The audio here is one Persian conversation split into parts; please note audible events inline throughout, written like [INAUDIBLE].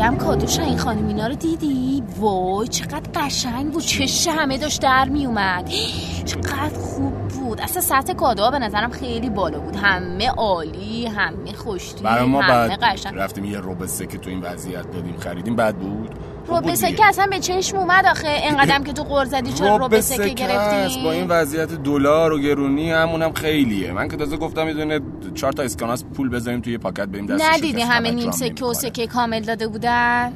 میگم کادوش این خانم اینا رو دیدی؟ وای چقدر قشنگ بود. چش همه داشت در میومد. چقدر خوب بود. اصلا سطح کادوها به نظرم خیلی بالا بود. همه عالی همه خوشتی برای ما همه بعد قشنگ. رفتیم یه روبسه که تو این وضعیت دادیم خریدیم. بعد بود؟ خوب رو بود بسه دیگه. که اصلا به چشم اومد آخه. اینقدرم که تو قرض زدی چرا که سکه. گرفتی؟ با این وضعیت دلار و گرونی همونم خیلیه. من که تازه گفتم یه دونه چهار تا اسکناس پول بذاریم توی پاکت بریم دست ندیدی همه نیم سکه و سکه کامل داده بودن؟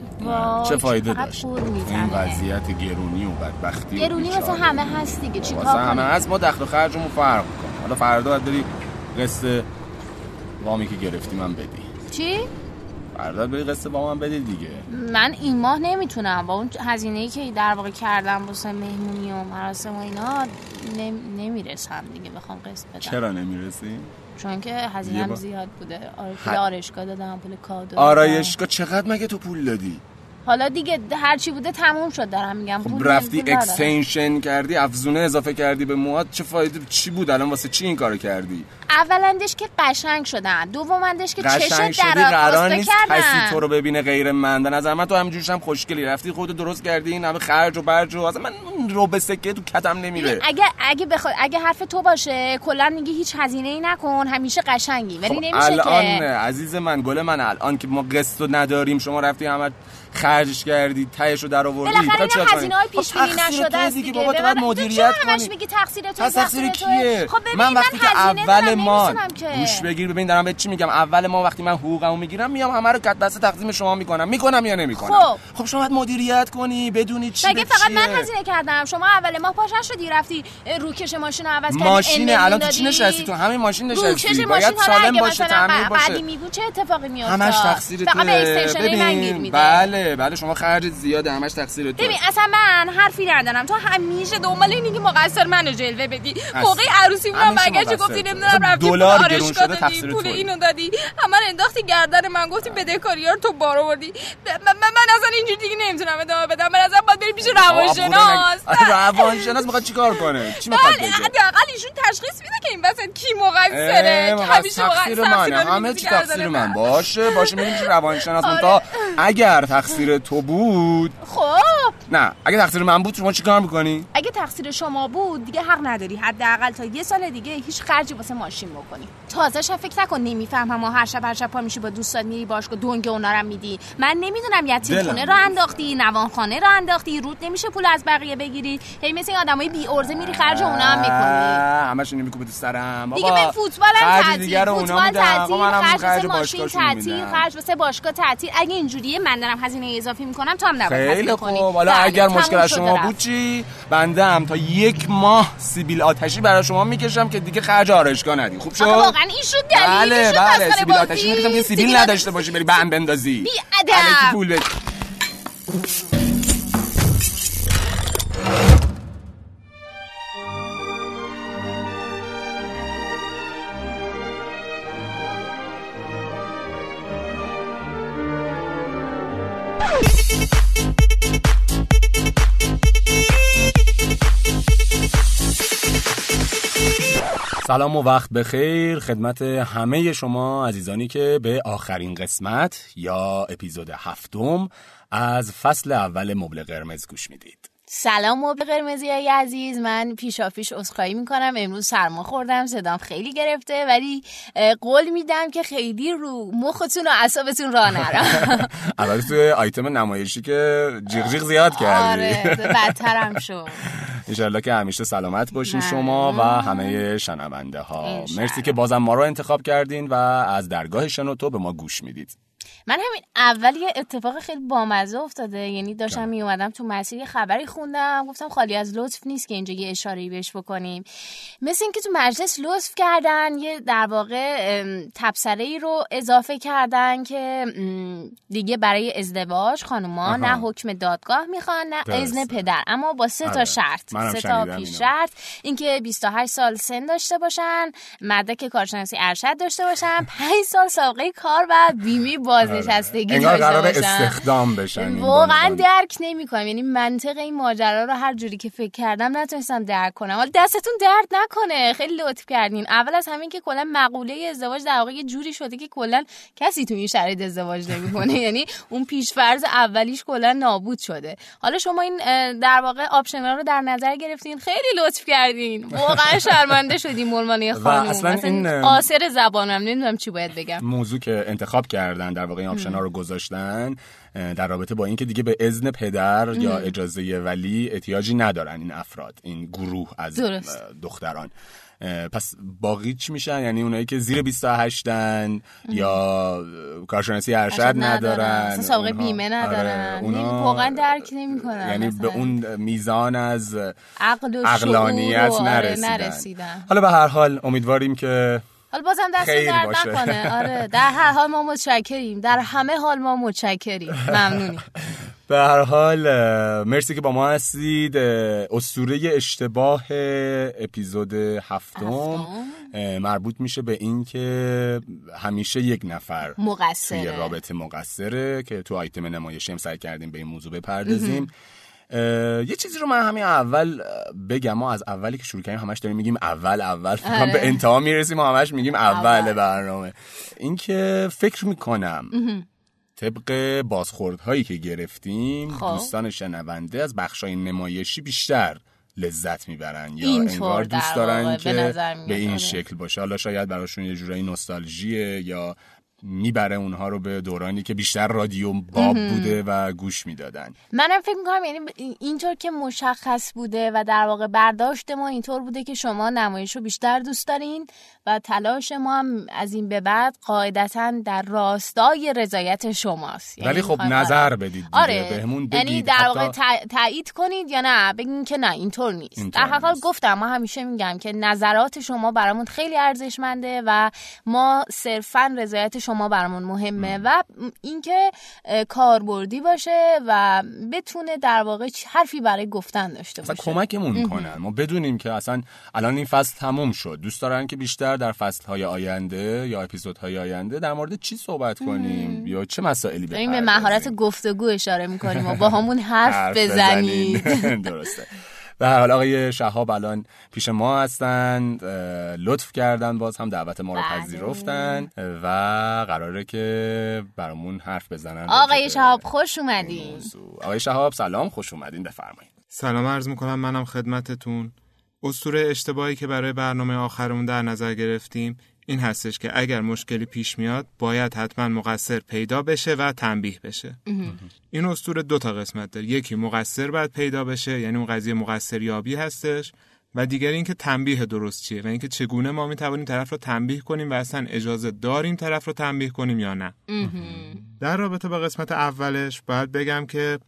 چه فایده داشت؟ این. وضعیت گرونی و بدبختی گرونی واسه. همه هست دیگه چیکار واسه همه کنیم؟ هست ما دخل و خرجمون فرق کنیم حالا فردا باید بری قسط وامی که گرفتی من بدی. چی؟ فردا بری قسط وام بدی دیگه. من این ماه نمی‌تونم. با اون هزینه ای که در واقع کردم واسه مهمونی و مراسم و اینا نم... نمی‌رسم دیگه بخوام قسط بدم. چرا نمی‌رسی؟ چون که هزینه با- زیاد بوده. آره پول ه- آرایشگاه دادم پول کادو. آرایشگاه چقدر مگه تو پول دادی؟ حالا دیگه هر چی بوده تموم شد دارم میگم. خب رفتی. extension کردی افزونه اضافه کردی به موهات چه فایده چی بود الان واسه چی این کارو کردی؟ اولندش که قشنگ شدن دومندش که چشت شدی در قرار نیست کسی کردن. تو رو ببینه غیر من. به نظر من تو همینجوریش هم خوشگلی رفتی خودت درست کردی این همه خرج و برج و اصلا من رو به سکه تو کتم نمیره. اگه اگه بخواد اگه حرف تو باشه کلا میگی هیچ هزینه ای نکن همیشه قشنگی. ولی خب نمیشه الان که عزیز من گل من الان که ما قسط نداریم شما رفتی همه خرج کردی تهش رو در آوردی بالاخره اینا؟ هزینه های پیش بینی نشده است دیگه. بابا تو به باید مدیریت همش کنی؟ میگی تقصیر تو تقصیر کیه؟ خب من وقتی که اول ما. گوش بگیر ببین دارم بهت چی میگم. اول ما وقتی من حقوقمو می‌گیرم میام همه رو کت بسته تقسیم شما می‌کنم. می‌کنم یا نمی‌کنم؟ خب. خب شما باید مدیریت کنی بدونی چی مگه به فقط من. هزینه کردم؟ شما اول ماه پاشن شدی رفتی روکش ماشین عوض کردی اندازی الان تو چی؟ نشستی؟ تو همین ماشین نشستی. ماشین باید سالم باشه تعمیر باشه. قدیمی بود چه اتفاقی میافتاد؟ همش تقصیر به ببین میده. بله بله شما خرج زیاده همش تقصیر توه. ببین اصلا من حرفی ندارم. تو همیشه دنبال اینی که مقصر منو جلوه بدی. موقع عروسی برگشتی مقصر گفتی. نمی‌دونم رفتی پول دلار گرون آرایشگاه شده، دادی تقصیر پول. اینو دادی. همه رو انداختی گردن من گفتی بدهکاری رو تو بار آوردی من, من, من اصلا اینجوری دیگه نمی‌تونم ادامه بدم. من اصلا باید بری پیش روانشناس. روانشناس می‌خواد چیکار کنه؟ چی می‌خواد بله بگه؟ حداقل ایشون تشخیص میده که این وسط کی مقصره. همیشه مقصر. همه چی تقصیر من. باشه باشه میریم پیش روانشناس. آره. تا اگر تقصیر تو بود؟ خب. نه اگه تقصیر من بود شما چیکار می‌کنی؟ اگه تقصیر شما بود دیگه حق نداری. حداقل تا یه سال دیگه هیچ خرجی واسه ماشین بکنی. تازه شب فکر نکن نمی‌فهمم ما هر شب هر شب پا میشی با دوستات میری باشگاه دنگ اونا رو میدی. من نمی‌دونم یتیم دلم خونه رو انداختی نوان خانه رو انداختی رود نمیشه پول از بقیه بگیری. هی مثل این آدمای بی ارزه میری خرج اونا هم می‌کنی. همش اینو میکوبه تو سرم. دیگه بابا به فوتبال هم دیگه تعطیل فوتبال تعطیل خرج ماشین تعطیل خرج واسه باشگاه تعطیل. اگه اینجوریه من دارم هزینه اضافی می‌کنم تو هم نباید خیلی خوب. بله، اگر مشکل از شما. بود چی؟ بنده هم تا یک ماه سیبیل آتشی برای شما می‌کشم که دیگه خرج آرایشگاه ندی. خوب شد؟ واقعا این شد دلیلی بله بله سیبیل. آتشی. می‌گفتم که سیبیل نداشته باشی بری بند بندازی. بی پول سلام و وقت بخیر خدمت همه شما عزیزانی که به آخرین قسمت یا اپیزود هفتم از فصل اول مبل قرمز گوش می‌دید. سلام به قرمزی های عزیز من پیشا پیش عذرخواهی می‌کنم. امروز سرما خوردم صدام خیلی گرفته ولی قول میدم که خیلی رو مختون و اعصابتون راه نرم. [LAUGHS] اول توی آیتم نمایشی که جیغ جیغ زیاد کردی. آره بدترم شد. [LAUGHS] انشالله که همیشه سلامت باشین ممنون. شما و همه شنونده ها. مرسی که بازم ما رو انتخاب کردین و از درگاه شنوتو به ما گوش می‌دید من همین اول یه اتفاق خیلی بامزه افتاده یعنی داشتم می اومدم تو مسیر یه خبری خوندم گفتم خالی از لطف نیست که اینجا یه اشاره بهش بکنیم مثل اینکه تو مجلس لطف کردن یه در واقع تبصره ای رو اضافه کردن که دیگه برای ازدواج خانوما. نه حکم دادگاه می‌خوان نه. اذن پدر اما با سه تا آره. شرط سه تا پیش. شرط اینکه 28 سال سن داشته باشن مدرک کارشناسی ارشد داشته باشن 5 سال سابقه کار و بیمه بازنشستگی انگار داشته قرار باشن. استخدام بشن واقعا. درک نمی‌کنم. یعنی منطق این ماجرا رو هر جوری که فکر کردم نتونستم درک کنم. حالا دستتون درد نکنه. خیلی لطف کردین. اول از همین که کلا مقوله ازدواج در واقع یه جوری شده که کلا کسی تو این شرایط ازدواج نمی‌کنه. [LAUGHS] یعنی اون پیشفرض اولیش کلا نابود شده. حالا شما این در واقع optional رو در نظر گرفتین. خیلی لطف کردین. واقعا [LAUGHS] شرمنده شدیم مولمانی خانم اصلا اصلا این، قاصر زبانم. نمی‌دونم چی باید بگم. موضوع که انتخاب کردن در واقع این option ها رو گذاشتن در رابطه با اینکه دیگه به اذن پدر یا اجازه ولی احتیاجی ندارن این افراد این گروه از درست. دختران. پس باقی چی میشن؟ یعنی اونایی که زیر 28 دن یا کارشناسی ارشد ندارن سابقه بیمه آره، ندارن اونا- نمی- واقعا درک نمی‌کنم یعنی به اون میزان از عقل و عقلانیت و آره، نرسیدن. نرسیدن. حالا به هر حال امیدواریم که حالا بازم دست درد. نکنه. آره در هر حال ما متشکریم. در همه حال ما متشکریم. ممنونیم. [LAUGHS] به هر حال مرسی که با ما هستید. اسطوره اشتباه اپیزود هفتم مربوط میشه به این که همیشه یک نفر توی مقصره رابطه مقصره که تو آیتم نمایشی هم سعی کردیم به این موضوع بپردازیم. یه چیزی رو من همین اول بگم ما از اولی که شروع کردیم همش داریم میگیم اول اول آره. به انتها می‌رسیم و همش میگیم اول اول. برنامه اینکه فکر می‌کنم طبق بازخوردهایی که گرفتیم خب. دوستان شنونده از بخشای نمایشی بیشتر لذت می‌برن یا انگار دوست دارن که به این. شکل باشه حالا شاید براشون یه جورایی نوستالژیه یا می‌بره اونها رو به دورانی که بیشتر رادیو باب بوده و گوش می‌دادن. منم فکر می‌کنم یعنی اینطور که مشخص بوده و در واقع برداشت ما اینطور بوده که شما نمایش رو بیشتر دوست دارین. و تلاش ما هم از این به بعد قاعدتا در راستای رضایت شماست. یعنی ولی خب می‌خوایم- نظر بدید آره. بهمون یعنی بگید. در حتی- واقع تایید کنید یا نه؟ بگین که نه اینطور نیست. اینطور در حال نیست. گفتم ما همیشه میگم که نظرات شما برامون خیلی ارزشمنده و ما صرفا رضایت شما برامون مهمه و اینکه کاربردی باشه و بتونه در واقع حرفی برای گفتن داشته باشه. کمکمون کنن ما بدونیم که اصلا الان این فصل تموم شد. دوست دارن که بیشتر در فصل های آینده یا اپیزود های آینده در مورد چی صحبت کنیم؟ یا چه مسائلی داریم به بپردازیم. مهارت گفتگو اشاره می‌کنیم و با [LAUGHS] همون حرف بزنید بزنین. [LAUGHS] درسته. هر حال آقای شهاب الان پیش ما هستند لطف کردن باز هم دعوت ما رو بله. پذیرفتن و قراره که برامون حرف بزنن. آقای شهاب خوش اومدین. آقای شهاب سلام خوش اومدین. بفرمایید. سلام عرض می‌کنم منم خدمتتون. اسطوره اشتباهی که برای برنامه آخرمون در نظر گرفتیم این هستش که اگر مشکلی پیش میاد باید حتما مقصر پیدا بشه و تنبیه بشه. این اسطوره دو تا قسمت داره. یکی مقصر باید پیدا بشه یعنی اون قضیه مقصریابی هستش. و دیگری اینکه تنبیه درست چیه و اینکه چگونه ما می‌توانیم طرف رو تنبیه کنیم و اصلا اجازه داریم طرف رو تنبیه کنیم یا نه. در رابطه با قسمت اولش باید بگم که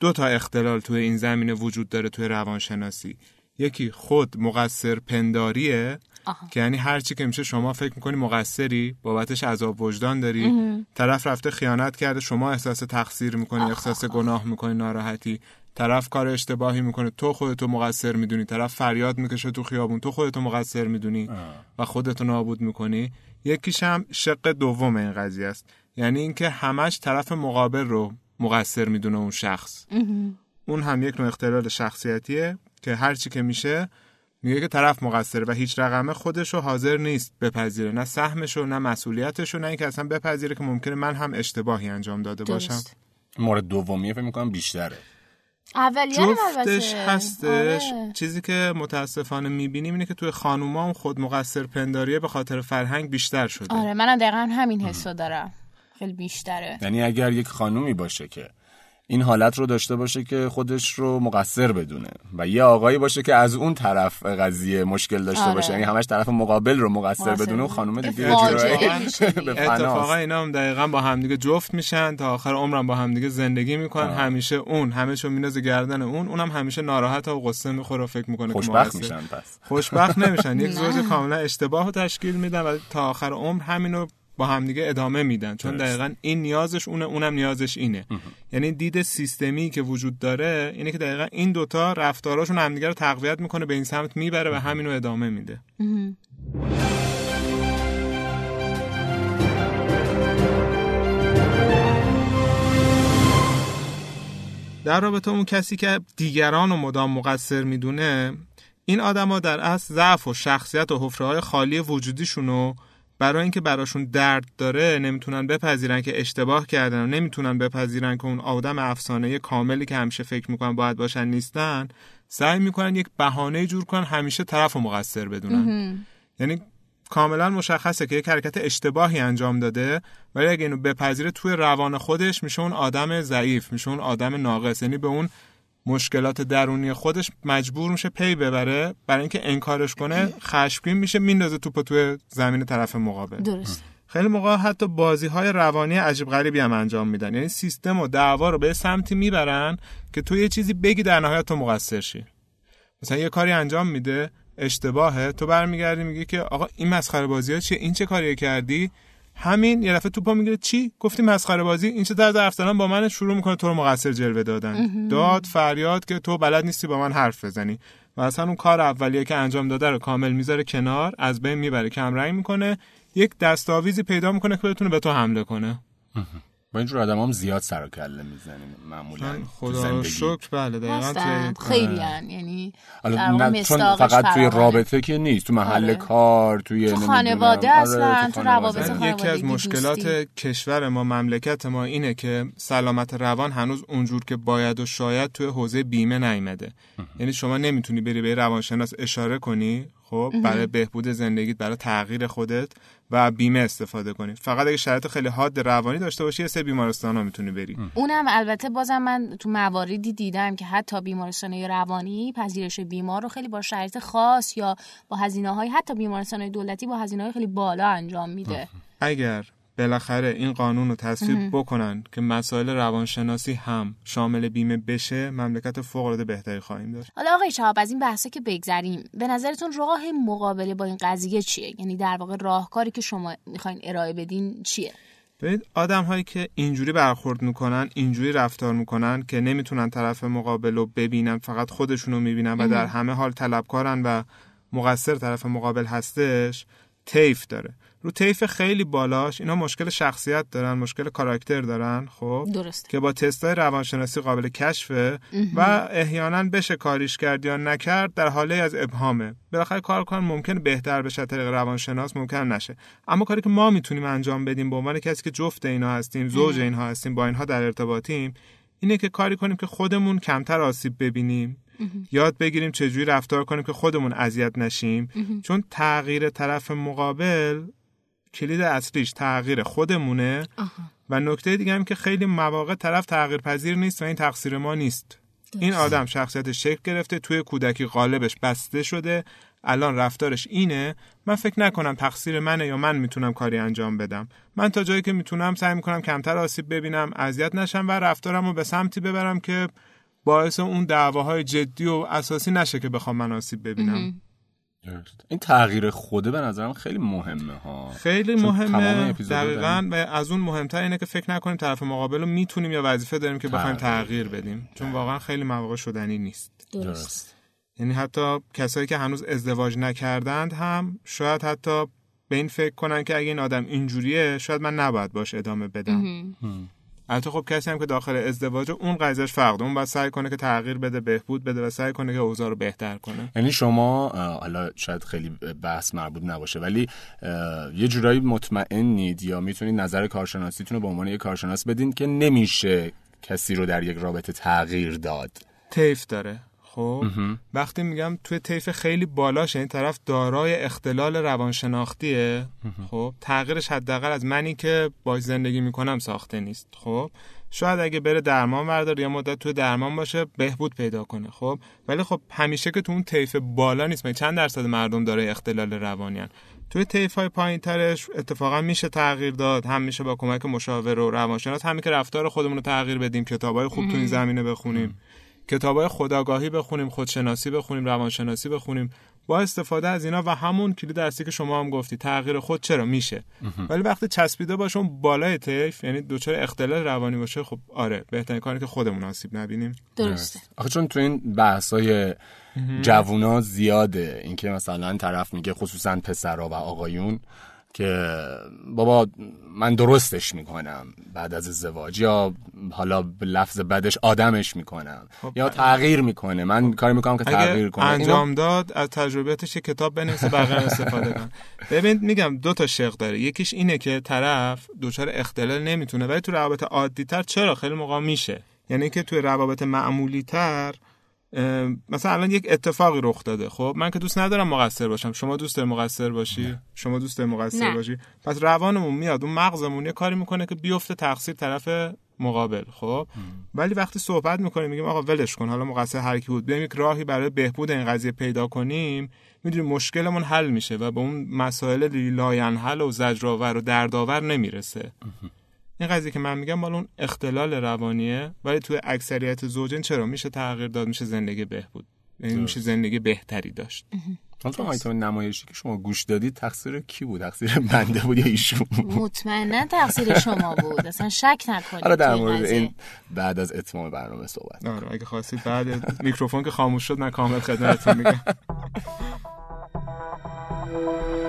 دو تا اختلال توی این زمینه وجود داره توی روانشناسی. یکی خود مقصر پنداریه آها. که یعنی هر چی که میشه شما فکر می‌کنی مقصری بابتش عذاب وجدان داری. طرف رفته خیانت کرده شما احساس تقصیر می‌کنی احساس گناه می‌کنی ناراحتی. طرف کار اشتباهی می‌کنه. تو خودتو مقصر می‌دونی. طرف فریاد می‌کشه تو خیابون. تو خودتو مقصر می‌دونی و خودتو نابود می‌کنی. یکیش هم شق دوم این قضیه است. یعنی اینکه همش طرف مقابل رو مقصر می‌دونه اون شخص. اون هم یک نوع اختلال شخصیتیه. که هر چی که میشه میگه که طرف مقصره و هیچ رقمه خودش رو حاضر نیست بپذیره. نه سهمشو نه مسئولیتشو نه اینکه اصلا بپذیره که ممکنه من هم اشتباهی انجام داده باشم. درست. مورد دومیه فکر می‌کنم بیشتره. جفتش. هستش. آره. چیزی که متاسفانه می‌بینیم اینه که توی خانوما هم خود مقصر پنداریه به خاطر فرهنگ بیشتر شده. آره منم دقیقا همین حسو دارم. خیلی بیشتره. یعنی اگر یک خانومی باشه که این حالت رو داشته باشه که خودش رو مقصر بدونه و یه آقایی باشه که از اون طرف قضیه مشکل داشته آره. باشه یعنی همش طرف مقابل رو مقصر بدونه و. خانم دیگه [LAUGHS] اتفاقا. اینا هم دقیقا با همدیگه جفت میشن تا آخر عمرم با همدیگه زندگی می‌کنن آه. همیشه اون همه چون میندازه گردن اون اونم همیشه ناراحت و قصه می‌خوره و فکر می‌کنه که خوشبخت مقصر. میشن پس خوشبخت نمیشن یک [LAUGHS] زوج کاملا اشتباه رو تشکیل میدن و تا آخر عمر همینو با همدیگه ادامه میدن. چون دقیقا این نیازش اونه اونم نیازش اینه. اه. یعنی دید سیستمی که وجود داره اینه که دقیقا این دوتا رفتاراشون همدیگه رو تقویت می‌کنه به این سمت می‌بره و همینو ادامه میده. در رابطه اون کسی که دیگران رو مدام مقصر می‌دونه این آدما در اصل ضعف و شخصیت و حفره های خالی وجودیشون رو برای اینکه براشون درد داره نمی‌تونن بپذیرن که اشتباه کردن و نمی‌تونن بپذیرن که اون آدم افسانه کاملی که همیشه فکر می‌کنن باید باشن نیستن سعی می‌کنن یک بهانه جور کنن همیشه طرف و مقصر بدونن. یعنی کاملا مشخصه که یک حرکت اشتباهی انجام داده ولی اگه اینو بپذیره توی روان خودش میشه اون آدم ضعیف میشه اون آدم ناقص یعنی به اون مشکلات درونی خودش مجبور میشه پی ببره برای اینکه انکارش کنه خشمگین میشه میندازه توپ توی زمین طرف مقابل. درست. خیلی موقع حتی بازی های روانی عجیب غریبی هم انجام میدن. یعنی سیستم و دعوا رو به سمتی می‌برن که تو یه چیزی بگی در نهایت تو مقصر شی. مثلا یه کاری انجام میده اشتباهه تو برمیگردی میگی که آقا این مسخره بازی ها چیه؟ این چه کاری کردی؟ همین یه دفعه توپا می‌گیره. چی؟ گفتی مسخره بازی. این چه طرز حرف با من شروع می‌کنه تو رو مقصر جلوه دادن. داد فریاد که تو بلد نیستی با من حرف بزنی. و اصلا اون کار اولیه که انجام داده رو کامل می‌ذاره کنار. از بین می‌بره. کم رنگ می‌کنه. یک دستاویزی پیدا می‌کنه که بتونه به تو حمله کنه. با اینجور آدم هم زیاد سر و کله می‌زنیم معمولا خدا شکر بله دقیقا خیلی هن. یعنی چون فقط توی رابطه که نیست تو محل آره. کار توی تو خانواده آره، اصلا تو روابط یکی از مشکلات کشور ما مملکت ما اینه که سلامت روان هنوز اونجور که باید و شاید توی حوزه بیمه نیامده یعنی شما نمی‌تونی بری به روانشناس اشاره کنی؟ خب برای بهبود زندگیت برای تغییر خودت و بیمه استفاده کنی. فقط اگه شرایط خیلی حاد روانی داشته باشی یه سه بیمارستان ها می‌تونی بری. اونم البته بازم من تو مواردی دیدم که حتی بیمارستان روانی پذیرش بیمار رو خیلی با شرایط خاص یا با هزینه های حتی بیمارستان دولتی با هزینه های خیلی بالا انجام میده. اگر بالاخره این قانون رو تصویب بکنن که مسائل روانشناسی هم شامل بیمه بشه مملکت فوق العاده بهتری خواهیم داشت. حالا آقای شهاب از این بحثا که بگذریم به نظرتون راه مقابله با این قضیه چیه؟ یعنی در واقع راهکاری که شما می‌خواین ارائه بدین چیه؟ ببینید آدم هایی که اینجوری برخورد می‌کنن اینجوری رفتار می‌کنن که نمی‌تونن طرف مقابل رو ببینن فقط خودشونو می‌بینن و در همه حال طلبکارن و مقصر طرف مقابل هستش تیف داره. رو طیف خیلی بالاش اینا مشکل شخصیت دارن مشکل کاراکتر دارن خب؟ درست. که با تستای روانشناسی قابل کشفه و احیانا بشه کاریش کرد یا نکرد در حاله از ابهامه. بالاخره کار کن ممکن بهتر بشه طریق روانشناس ممکن نشه. اما کاری که ما می‌تونیم انجام بدیم به عنوان کسی که جفت اینا هستیم زوج اینها هستیم با اینها در ارتباطیم اینه که کاری کنیم که خودمون کمتر آسیب ببینیم یاد بگیریم چجوری رفتار کنیم که خودمون اذیت نشیم. چون تغییر طرف مقابل کلید اصلیش تغییر خودمونه. و نکته دیگه هم که خیلی مواقع طرف تغییر پذیر نیست و این تقصیر ما نیست. این آدم شخصیت شکل گرفته توی کودکی غالبش بسته شده. الان رفتارش اینه. من فکر نکنم تقصیر منه یا من می‌تونم کاری انجام بدم. من تا جایی که می‌تونم سعی می‌کنم کمتر آسیب ببینم اذیت نشم و رفتارم رو به سمتی ببرم که باعث اون دعواهای جدی و اساسی نشه که بخوام من آسیب ببینم. این تغییر خوده به نظرم خیلی مهمه ها. خیلی مهمه. دقیقا و از اون مهمتر اینه که فکر نکنیم طرف مقابل رو می‌تونیم یا وظیفه داریم که بخوایم تغییر بدیم. چون واقعا خیلی مواقع شدنی نیست. درست. یعنی حتی کسایی که هنوز ازدواج نکردند هم شاید حتی به این فکر کنن که اگه این آدم اینجوریه شاید من نباید باش ادامه بدم. البته خب کسی هم که داخل ازدواج اون قضیهش فرق اون باید سعی کنه که تغییر بده بهبود بده و سعی کنه که اوضاع رو بهتر کنه. یعنی شما حالا شاید خیلی بحث مربوط نباشه ولی یه جورایی مطمئنید یا می‌تونید نظر کارشناسیتون رو به عنوان یه کارشناس بدین که نمیشه کسی رو در یک رابطه تغییر داد. تیف داره. خب وقتی میگم توی طیف خیلی بالاش این طرف دارای اختلال روانشناختیه خب تغییرش حداقل از منی که باش زندگی می‌کنم ساخته نیست خب. شاید اگه بره درمان برداره یا مدت توی درمان باشه بهبود پیدا کنه خب. ولی خب همیشه که تو اون طیف بالا نیست چند درصد مردم داره اختلال روانیان توی طیف های پایین ترش اتفاقا میشه تغییر داد هم میشه با کمک مشاور و روانشناس همین که رفتار خودمون رو تغییر بدیم کتابای خوب تو این زمینه بخونیم. کتابای خداگاهی بخونیم خودشناسی بخونیم روانشناسی بخونیم. با استفاده از اینا و همون کلید درسی که شما هم گفتی تغییر خود چرا؟ میشه. ولی وقتی چسبیده باشه اون بالای طیف یعنی دچار اختلال روانی باشه خب آره بهترین کاری که خودمون آسیب نبینیم. درسته. آخه چون تو این بحثای جوونا زیاده. اینکه مثلا طرف میگه خصوصا پسرا و آقایون که بابا من درستش می‌کنم بعد از ازدواج یا حالا به لفظ بدش آدمش می‌کنم خب یا تغییر می‌کنه. من کار می‌کنم که تغییر کنه. انجام داد از تجربیاتش کتاب بنویسه بقیه استفاده کن. ببین میگم دو تا شق داره. یکیش اینه که طرف دچار اختلال نمی‌تونه ولی تو روابط عادی تر چرا؟ خیلی موقع میشه. یعنی که توی روابط معمولی تر مثلا الان یک اتفاقی رخ داده. خب من که دوست ندارم مقصر باشم. شما دوست داری مقصر باشی؟ شما دوست داری مقصر باشی؟ پس روانمون میاد. اون مغزمون یه کاری می‌کنه که بیفته تقصیر طرف مقابل. خب؟ ولی وقتی صحبت می‌کنیم میگیم آقا ولش کن. حالا مقصر هر کی بود. بیایم یک راهی برای بهبود این قضیه پیدا کنیم. می‌دونیم مشکلمون حل میشه و به اون مسائل لاینحل و زجرآور و دردآور نمی‌رسه. این قضیه که من میگم مال اون اختلال روانیه ولی توی اکثریت زوجین چرا میشه تغییر داد؟ میشه زندگی بهبود. یعنی میشه زندگی بهتری داشت. تو آیتم نمایشی که شما گوش دادید تقصیر کی بود؟ تقصیر بنده بود یا ایشون مطمئنا تقصیر شما بود. اصلا شک نکنید حالا در مورد این بعد از اتمام برنامه صحبت آره اگه خواستید بعد میکروفون که خاموش شد من کامل خدمتتون میگم.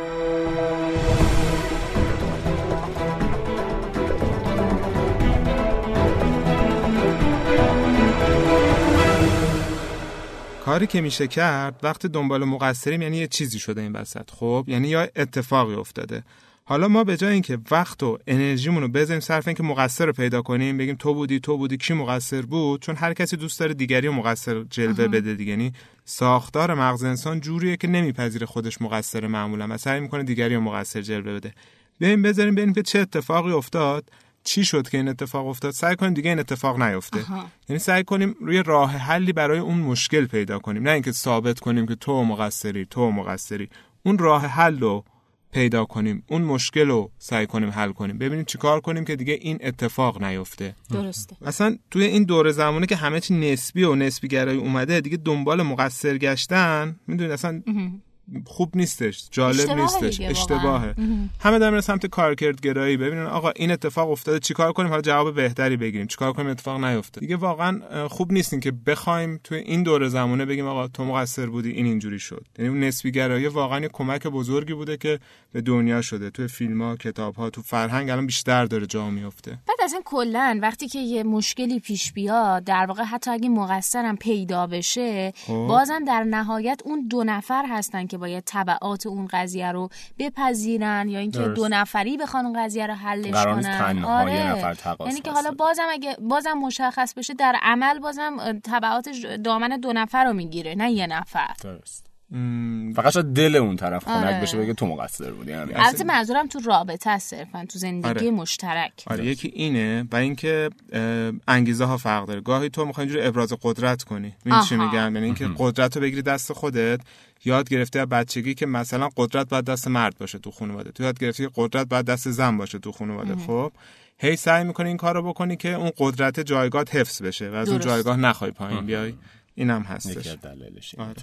[LAUGHS] کاری که میشه کرد وقتی دنبال مقصریم یعنی یه چیزی شده این وسط خب؟ یعنی یا اتفاقی افتاده. حالا ما به جای اینکه وقت و انرژیمون رو بذاریم صرف اینکه مقصر رو پیدا کنیم بگیم تو بودی تو بودی کی مقصر بود؟ چون هر کسی دوست داره دیگری رو مقصر جلوه بده دیگه یعنی ساختار مغز انسان جوریه که نمیپذیره خودش مقصر معمولا و سعی می‌کنه دیگری رو مقصر جلوه بده. بیایم بذاریم ببینیم که چه اتفاقی افتاد. چی شد که این اتفاق افتاد؟ سعی کنیم دیگه این اتفاق نیفته. یعنی سعی کنیم روی راه حلی برای اون مشکل پیدا کنیم. نه اینکه ثابت کنیم که تو مقصری تو مقصری. اون راه حل رو پیدا کنیم اون مشکل رو سعی کنیم حل کنیم. ببینیم چیکار کنیم که دیگه این اتفاق نیفته. درسته. اصلا توی این دوره زمانی که همه چی نسبی و نسبی گرایی اومده دیگه دنبال مقصر گشتن می‌دونید اصلا خوب نیستش جالب نیستش. اشتباهه. همه دارن سمت کارکردگرایی ببینن آقا این اتفاق افتاده چیکار کنیم؟ حالا جواب بهتری بگیریم. چیکار کنیم؟ اتفاق نیفته. دیگه واقعا خوب نیستین که بخوایم توی این دوره زمانه بگیم آقا تو مقصر بودی این اینجوری شد. یعنی اون نسبی گرایی واقعا یه کمک بزرگی بوده که به دنیا شده. توی فیلم ها کتاب ها تو فرهنگ الان بیشتر داره جا میفته بعد از این کلا وقتی که یه مشکلی پیش بیاد در واقع حتی اگه مقصرم پیدا بشه خب. بازم در نهایت اون دو نفر هستن که باید تبعات اون قضیه رو بپذیرن یا اینکه دو نفری بخوان اون قضیه رو حلش کنن. آره. یعنی که حالا بازم اگه بازم مشخص بشه در عمل بازم تبعات دامن دو نفر رو می‌گیره نه یه نفر. درست. فقط شاید دل اون طرف خنک آره. بشه بگه تو مقصر بودی یعنی البته منظورم تو رابطه است صرفا تو زندگی آره. مشترک. آره یکی اینه و اینکه انگیزه ها فرق داره. گاهی تو می‌خوای اینجوری ابراز قدرت کنی. این چی میگم؟ یعنی اینکه قدرت رو بگیری دست خودت یاد گرفته از بچگی که مثلا قدرت باید دست مرد باشه تو خانواده. تو یاد گرفتی قدرت باید دست زن باشه تو خانواده خب؟ هی سعی می‌کنی این کار رو بکنی که اون قدرت جایگاه حفظ بشه و از اون جایگاه نخوای پایین بیای. اینم هستش. آره.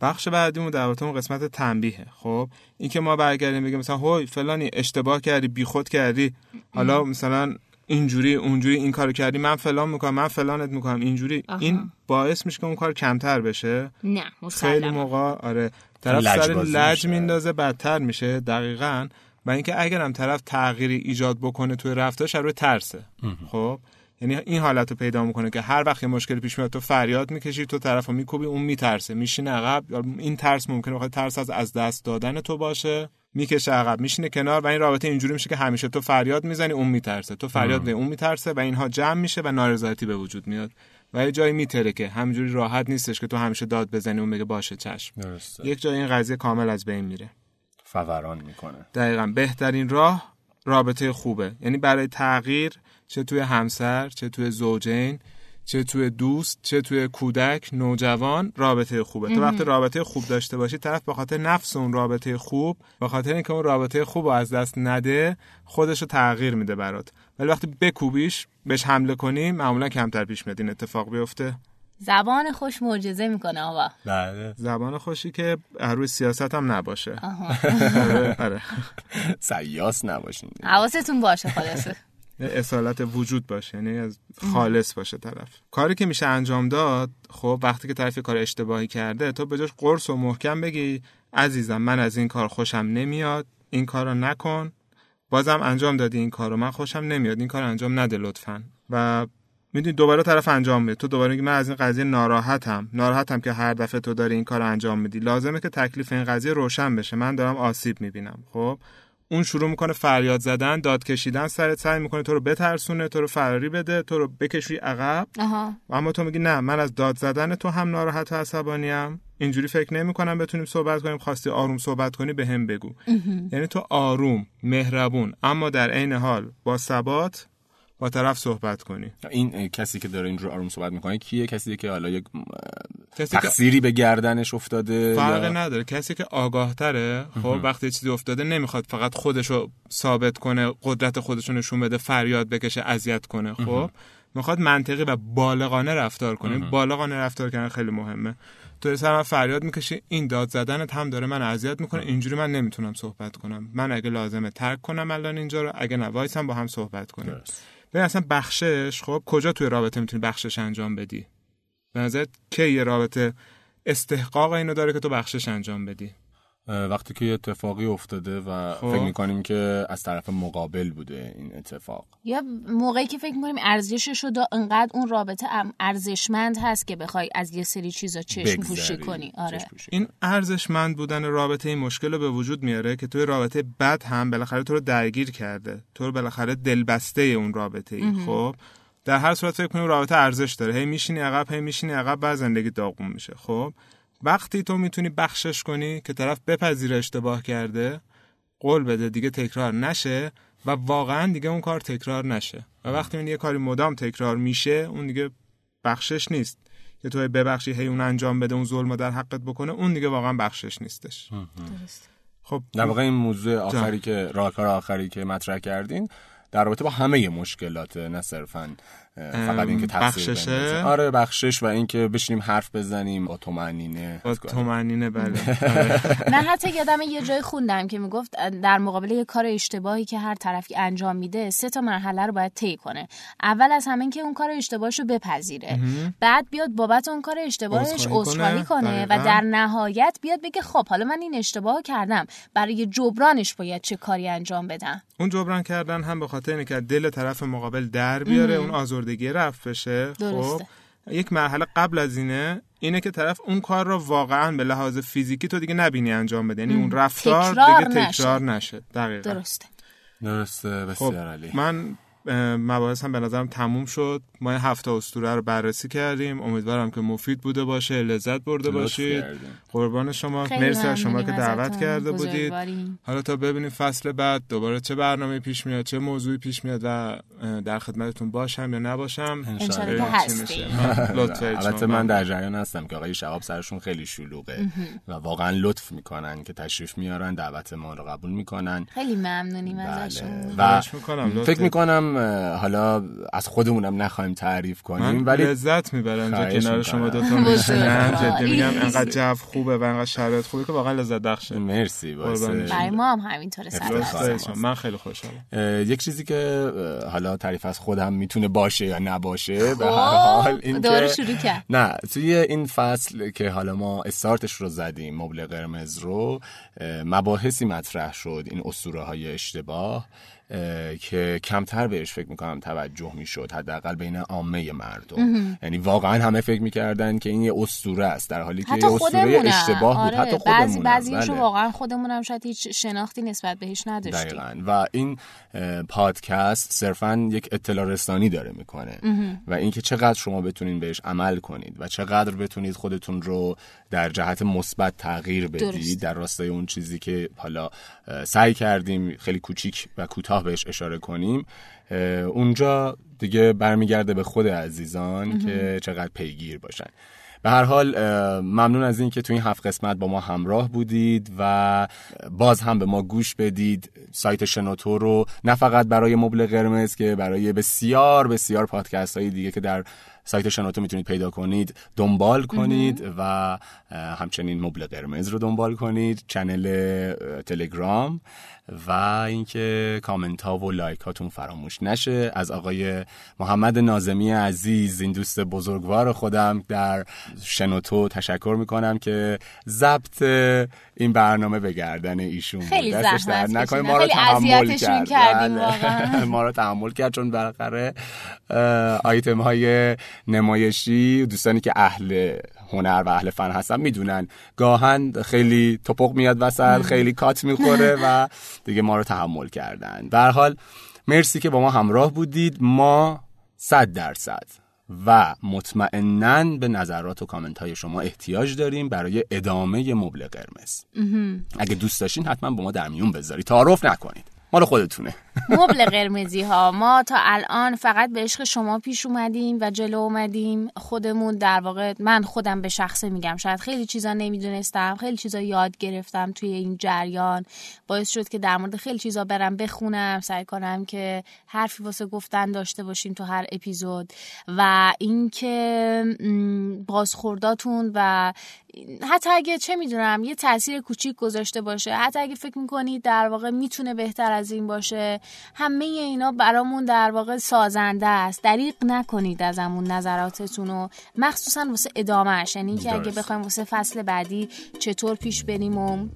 بخش بعدیمون در اون قسمت تنبیه خب؟ این که ما برگردیم بگیم مثلا هوی فلانی اشتباه کردی بیخود کردی. حالا مثلا اینجوری اونجوری این کارو کردی من فلان می‌کنم من فلانت می‌کنم. اینجوری این باعث میشه که اون کار کمتر بشه. نه خیلی موقع آره طرف سر لج میندازه بدتر میشه دقیقا. و اینکه اگرم طرف تغییری ایجاد بکنه توی رفتارش روی ترسه. خب؟ یعنی این حالت رو پیدا می‌کنه که هر وقت یه مشکل پیش میاد تو فریاد می‌کشی تو طرف رو میکوبی اون میترسه. میشینه عقب. این ترس ممکنه بخواد ترس از از دست دادن تو باشه. می‌کشه عقب. میشینه کنار و این رابطه اینجوری میشه که همیشه تو فریاد می‌زنی اون میترسه. تو فریاد به اون میترسه و اینها جمع میشه و نارضایتی به وجود میاد. و یه جایی میتره که همینجوری راحت نیستش که تو همیشه داد بزنی اون بگه باشه چشم. درسته. یک جای این قضیه کامل از بین میره. فوران می‌کنه. دقیقا. بهترین راه رابطه خوبه. یعنی برای تغییر چه توی همسر چه توی زوجین چه توی دوست چه توی کودک نوجوان رابطه خوبه. تو وقتی رابطه خوب داشته باشی طرف به خاطر نفس اون رابطه خوب به خاطر اینکه اون رابطه خوب رو از دست نده خودش رو تغییر میده برات. ولی وقتی بکوبیش بهش حمله کنی معمولا کمتر پیش میاد. این اتفاق بیفته. زبان خوش معجزه می‌کنه آقا. بله. زبان خوشی که روی سیاست هم نباشه. آره آره. سیاس نباشین. حواستون باشه خلاصه اصالت وجود باشه یعنی از خالص باشه طرف. کاری که میشه انجام داد خب وقتی که طرف کار اشتباهی کرده تو به جاش قرص و محکم بگی عزیزم من از این کار خوشم نمیاد این کارو نکن. بازم انجام دادی این کارو من خوشم نمیاد این کار انجام نده لطفا. و می‌دونی دوباره طرف انجام میده. تو دوباره میگی من از این قضیه ناراحتم. ناراحتم که هر دفعه تو داری این کار انجام میدی. لازمه که تکلیف این قضیه روشن بشه. من دارم آسیب می‌بینم خب؟ اون شروع می‌کنه فریاد زدن داد کشیدن سرت سعی می‌کنه تو رو بترسونه تو رو فراری بده تو رو بکشی عقب. اما تو میگی نه من از داد زدن تو هم ناراحت و عصبانیم اینجوری فکر نمی کنم بتونیم صحبت کنیم خواستی آروم صحبت کنی به هم بگو یعنی تو آروم مهربون اما در عین حال با ثبات با طرف صحبت کنی. این کسی که داره اینجور آروم صحبت می‌کنه کیه؟ کسی که حالا یک تقصیری به گردنش افتاده فرق نداره. کسی که آگاه تره خب وقتی چیزی افتاده نمی‌خواد فقط خودشو ثابت کنه قدرت خودشو نشون بده فریاد بکشه اذیت کنه خب؟ می‌خواد منطقی و بالغانه رفتار کنه. بالغانه رفتار کردن خیلی مهمه. تو سر فریاد می‌کشی این داد زدنت هم داره من اذیت می‌کنه. اینجوری من نمی‌تونم صحبت کنم. من اگه لازمه ترک کنم الان اینجا رو اگه نه هم با هم صحبت کنیم. ببین اصلا بخشش خب کجا توی رابطه می‌تونی بخشش انجام بدی؟ به نظر کی یه رابطه استحقاق اینو داره که تو بخشش انجام بدی؟ وقتی که یه اتفاقی افتاده و خب. فکر می‌کنیم که از طرف مقابل بوده این اتفاق. یا موقعی که فکر می‌کنیم ارزشش رو انقدر اون رابطه ارزشمند هست که بخوای از یه سری چیزا چشم پوشی کنی. آره. این ارزشمند بودن رابطه این مشکل رو به وجود میاره که توی رابطه بد هم بالاخره تو رو درگیر کرده. تو رو بالاخره دلبسته اون رابطه ای. خب؟ در هر صورت فکر کنیم رابطه ارزش داره. هی میشینی عقب هی میشینی عقب بعد زندگی داغون میشه. خب؟ وقتی تو می‌تونی بخشش کنی که طرف بپذیره اشتباه کرده قول بده دیگه تکرار نشه و واقعا دیگه اون کار تکرار نشه. و وقتی این یه کاری مدام تکرار میشه اون دیگه بخشش نیست. که تو ببخشی هی اون انجام بده اون ظلم در حقت بکنه اون دیگه واقعا بخشش نیستش. خب در واقع این موضوع آخری که راهکار آخری که مطرح کردین در رابطه با همه مشکلات نه صرفا فقط اینکه بخششه؟ آره بخشش و اینکه بشینیم حرف بزنیم. با تومنینه با تومنینه بله. [LAUGHS] نه حتی یادم یه جای خوندم که می‌گفت در مقابل یه کار اشتباهی که هر طرفی انجام میده سه تا مرحله رو باید طی کنه. اول از همه که اون کار اشتباهش رو بپذیره بعد بیاد بابت اون کار اشتباهش عذرخواهی کنه. و در نهایت بیاد بگه خب حالا من این اشتباه کردم. برای جبرانش باید چه کاری انجام بدم؟ اون جبران کردن هم به خاطر اینکه دل طرف مقابل در بیاره. اون آزردگی رفت بشه. خب یک مرحله قبل از اینه اینه که طرف اون کار رو واقعا به لحاظ فیزیکی تو دیگه نبینی انجام بده. یعنی اون رفتار دیگه تکرار نشه. دقیقا. درسته. درسته بسیار خب علی من مباحث هم به نظرم تموم شد. ما این هفته اسطوره رو بررسی کردیم. امیدوارم که مفید بوده باشه لذت برده باشید. قربان شما. مرسی از شما که دعوت کرده بودید. حالا تا ببینیم فصل بعد دوباره چه برنامه پیش میاد چه موضوعی پیش میاد و در خدمتتون باشم یا نباشم. [LAUGHS] البته من در جریان هستم که آقای شهاب سرشون خیلی شلوغه و واقعا لطف می‌کنن که تشریف میارن دعوت ما رو قبول می‌کنن. خیلی ممنونیم ازشون. و فکر می‌کنم حالا از خودمونم نخواهیم تعریف کنیم ولی لذت می‌برم جا کنار شما دو تا [LAUGHS] میشینم. جدی میگم انقدر جو خوبه و انقدر شرایط خوبه که واقعا لذت بخشه. مرسی برای ما هم همینطوره من خیلی خوشحالم. یک چیزی که حالا تعریف از خودم می‌تونه باشه یا نباشه به هر خب، حال این دوباره شروع کرد. نه توی این فصل که حالا ما استارتش رو زدیم مبل قرمز رو مباحثی مطرح شد این اسطوره های اشتباه. که کمتر بهش فکر می‌کنم توجه می‌شد حداقل بین عامه مردم. یعنی واقعا همه فکر می‌کردن که این یه اسطوره است در حالی که یه اسطوره اشتباه بود آره. حتی خودمون بعضی بله. واقعا خودمونم شاید هیچ شناختی نسبت بهش نداشتیم. دقیقا. و این پادکست صرفا یک اطلاع رسانی داره می‌کنه. و اینکه چقدر شما بتونید بهش عمل کنید و چقدر بتونید خودتون رو در جهت مثبت تغییر بدید در راستای اون چیزی که حالا سعی کردیم خیلی کوچیک و کوتاه بهش اشاره کنیم اونجا دیگه برمیگرده به خود عزیزان که چقدر پیگیر باشن. به هر حال ممنون از اینکه تو این هفت قسمت با ما همراه بودید و باز هم به ما گوش بدید. سایت شنوتو رو نه فقط برای مبل قرمز که برای بسیار بسیار پادکست های دیگه که در سایت شنوتو می‌تونید پیدا کنید دنبال کنید و همچنین مبل قرمز رو دنبال کنید channel تلگرام و اینکه کامنت ها و like هاتون فراموش نشه. از آقای محمد نازمی عزیز این دوست بزرگوار خودم در شنوتو تشکر می‌کنم که ضبط این برنامه به گردن ایشون خیلی زحمت نکنه. ما رو تحمل کرد. کردیم بله. [LAUGHS] ما رو تحمل کرد چون بالاخره آیتم های نمایشی دوستانی که اهل هنر و اهل فن هستن می‌دونن. گاهن خیلی توپق میاد وسط خیلی کات می‌خوره و دیگه ما رو تحمل کردن. به حال مرسی که با ما همراه بودید. ما صد درصد. و مطمئنا به نظرات و کامنت های شما احتیاج داریم برای ادامه مبل قرمز. اگه دوست داشتین حتما با ما در میون بذارید. تعارف نکنید. مال خودتونه. مبل قرمزی ها ما تا الان فقط به عشق شما پیش اومدیم و جلو اومدیم. خودمون در واقع من خودم به شخصه میگم. شاید خیلی چیزا نمی‌دونستم خیلی چیزا یاد گرفتم توی این جریان. باعث شد که در مورد خیلی چیزا برم بخونم سعی کنم که حرفی واسه گفتن داشته باشیم تو هر اپیزود. و اینکه بازخورداتون و حتی اگه چه می‌دونم یه تاثیر کوچیک گذاشته باشه. حتی اگه فکر می‌کنید در واقع می‌تونه بهتر از این باشه. همه اینا برامون در واقع سازنده است. دریق نکنید از همون نظراتتون رو. مخصوصا واسه ادامهش یعنی که اگه بخوایم واسه فصل بعدی چطور پیش بریم و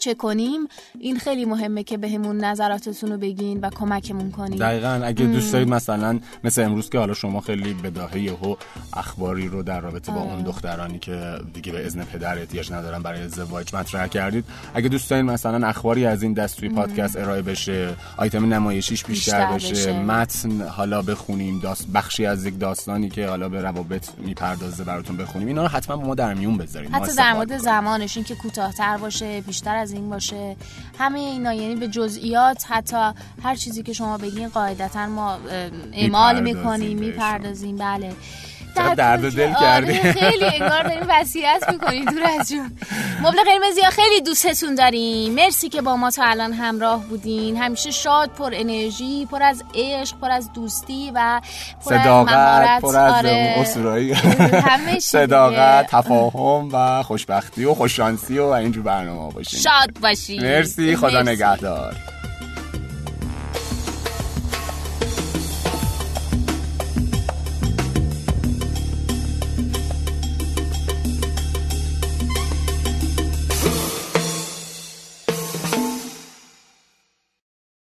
چه کنیم این خیلی مهمه که بهمون به نظراتتون رو بگین و کمکمون کنین دقیقا اگه دوست دارید مثلا مثل امروز که حالا شما خیلی بداهه و اخباری رو در رابطه با اون دخترانی که دیگه به اذن پدر احتیاج ندارن برای ازدواج مطرح کردید اگه دوست دارید مثلا اخباری از این دست توی پادکست ارائه بشه آیتم نمایشیش بیشتر, بیشتر بشه. بشه. متن حالا بخونیم داست بخشی از یک داستانی که حالا به روابط می‌پردازه براتون بخونیم اینا رو حتما با ما در میون بذارید حتی در مورد زمانش این که کوتاه‌تر باشه بیشتر از این باشه. همه اینا یعنی به جزئیات حتی هر چیزی که شما بگین قاعدتا ما اعمال می‌کنیم می‌پردازیم. بله. در درد دل کردی. آره، خیلی انگار داریم وصیت می‌کنیم دور از جون مبل قرمزی ها خیلی دوستتون داریم. مرسی که با ما تا الان همراه بودین. همیشه شاد پر انرژی پر از عشق پر از دوستی و پر صداقت از پر از آره. [LAUGHS] صداقت تفاهم و خوشبختی و خوششانسی و اینجور برنامه باشین. شاد باشین. مرسی خدا نگهدار.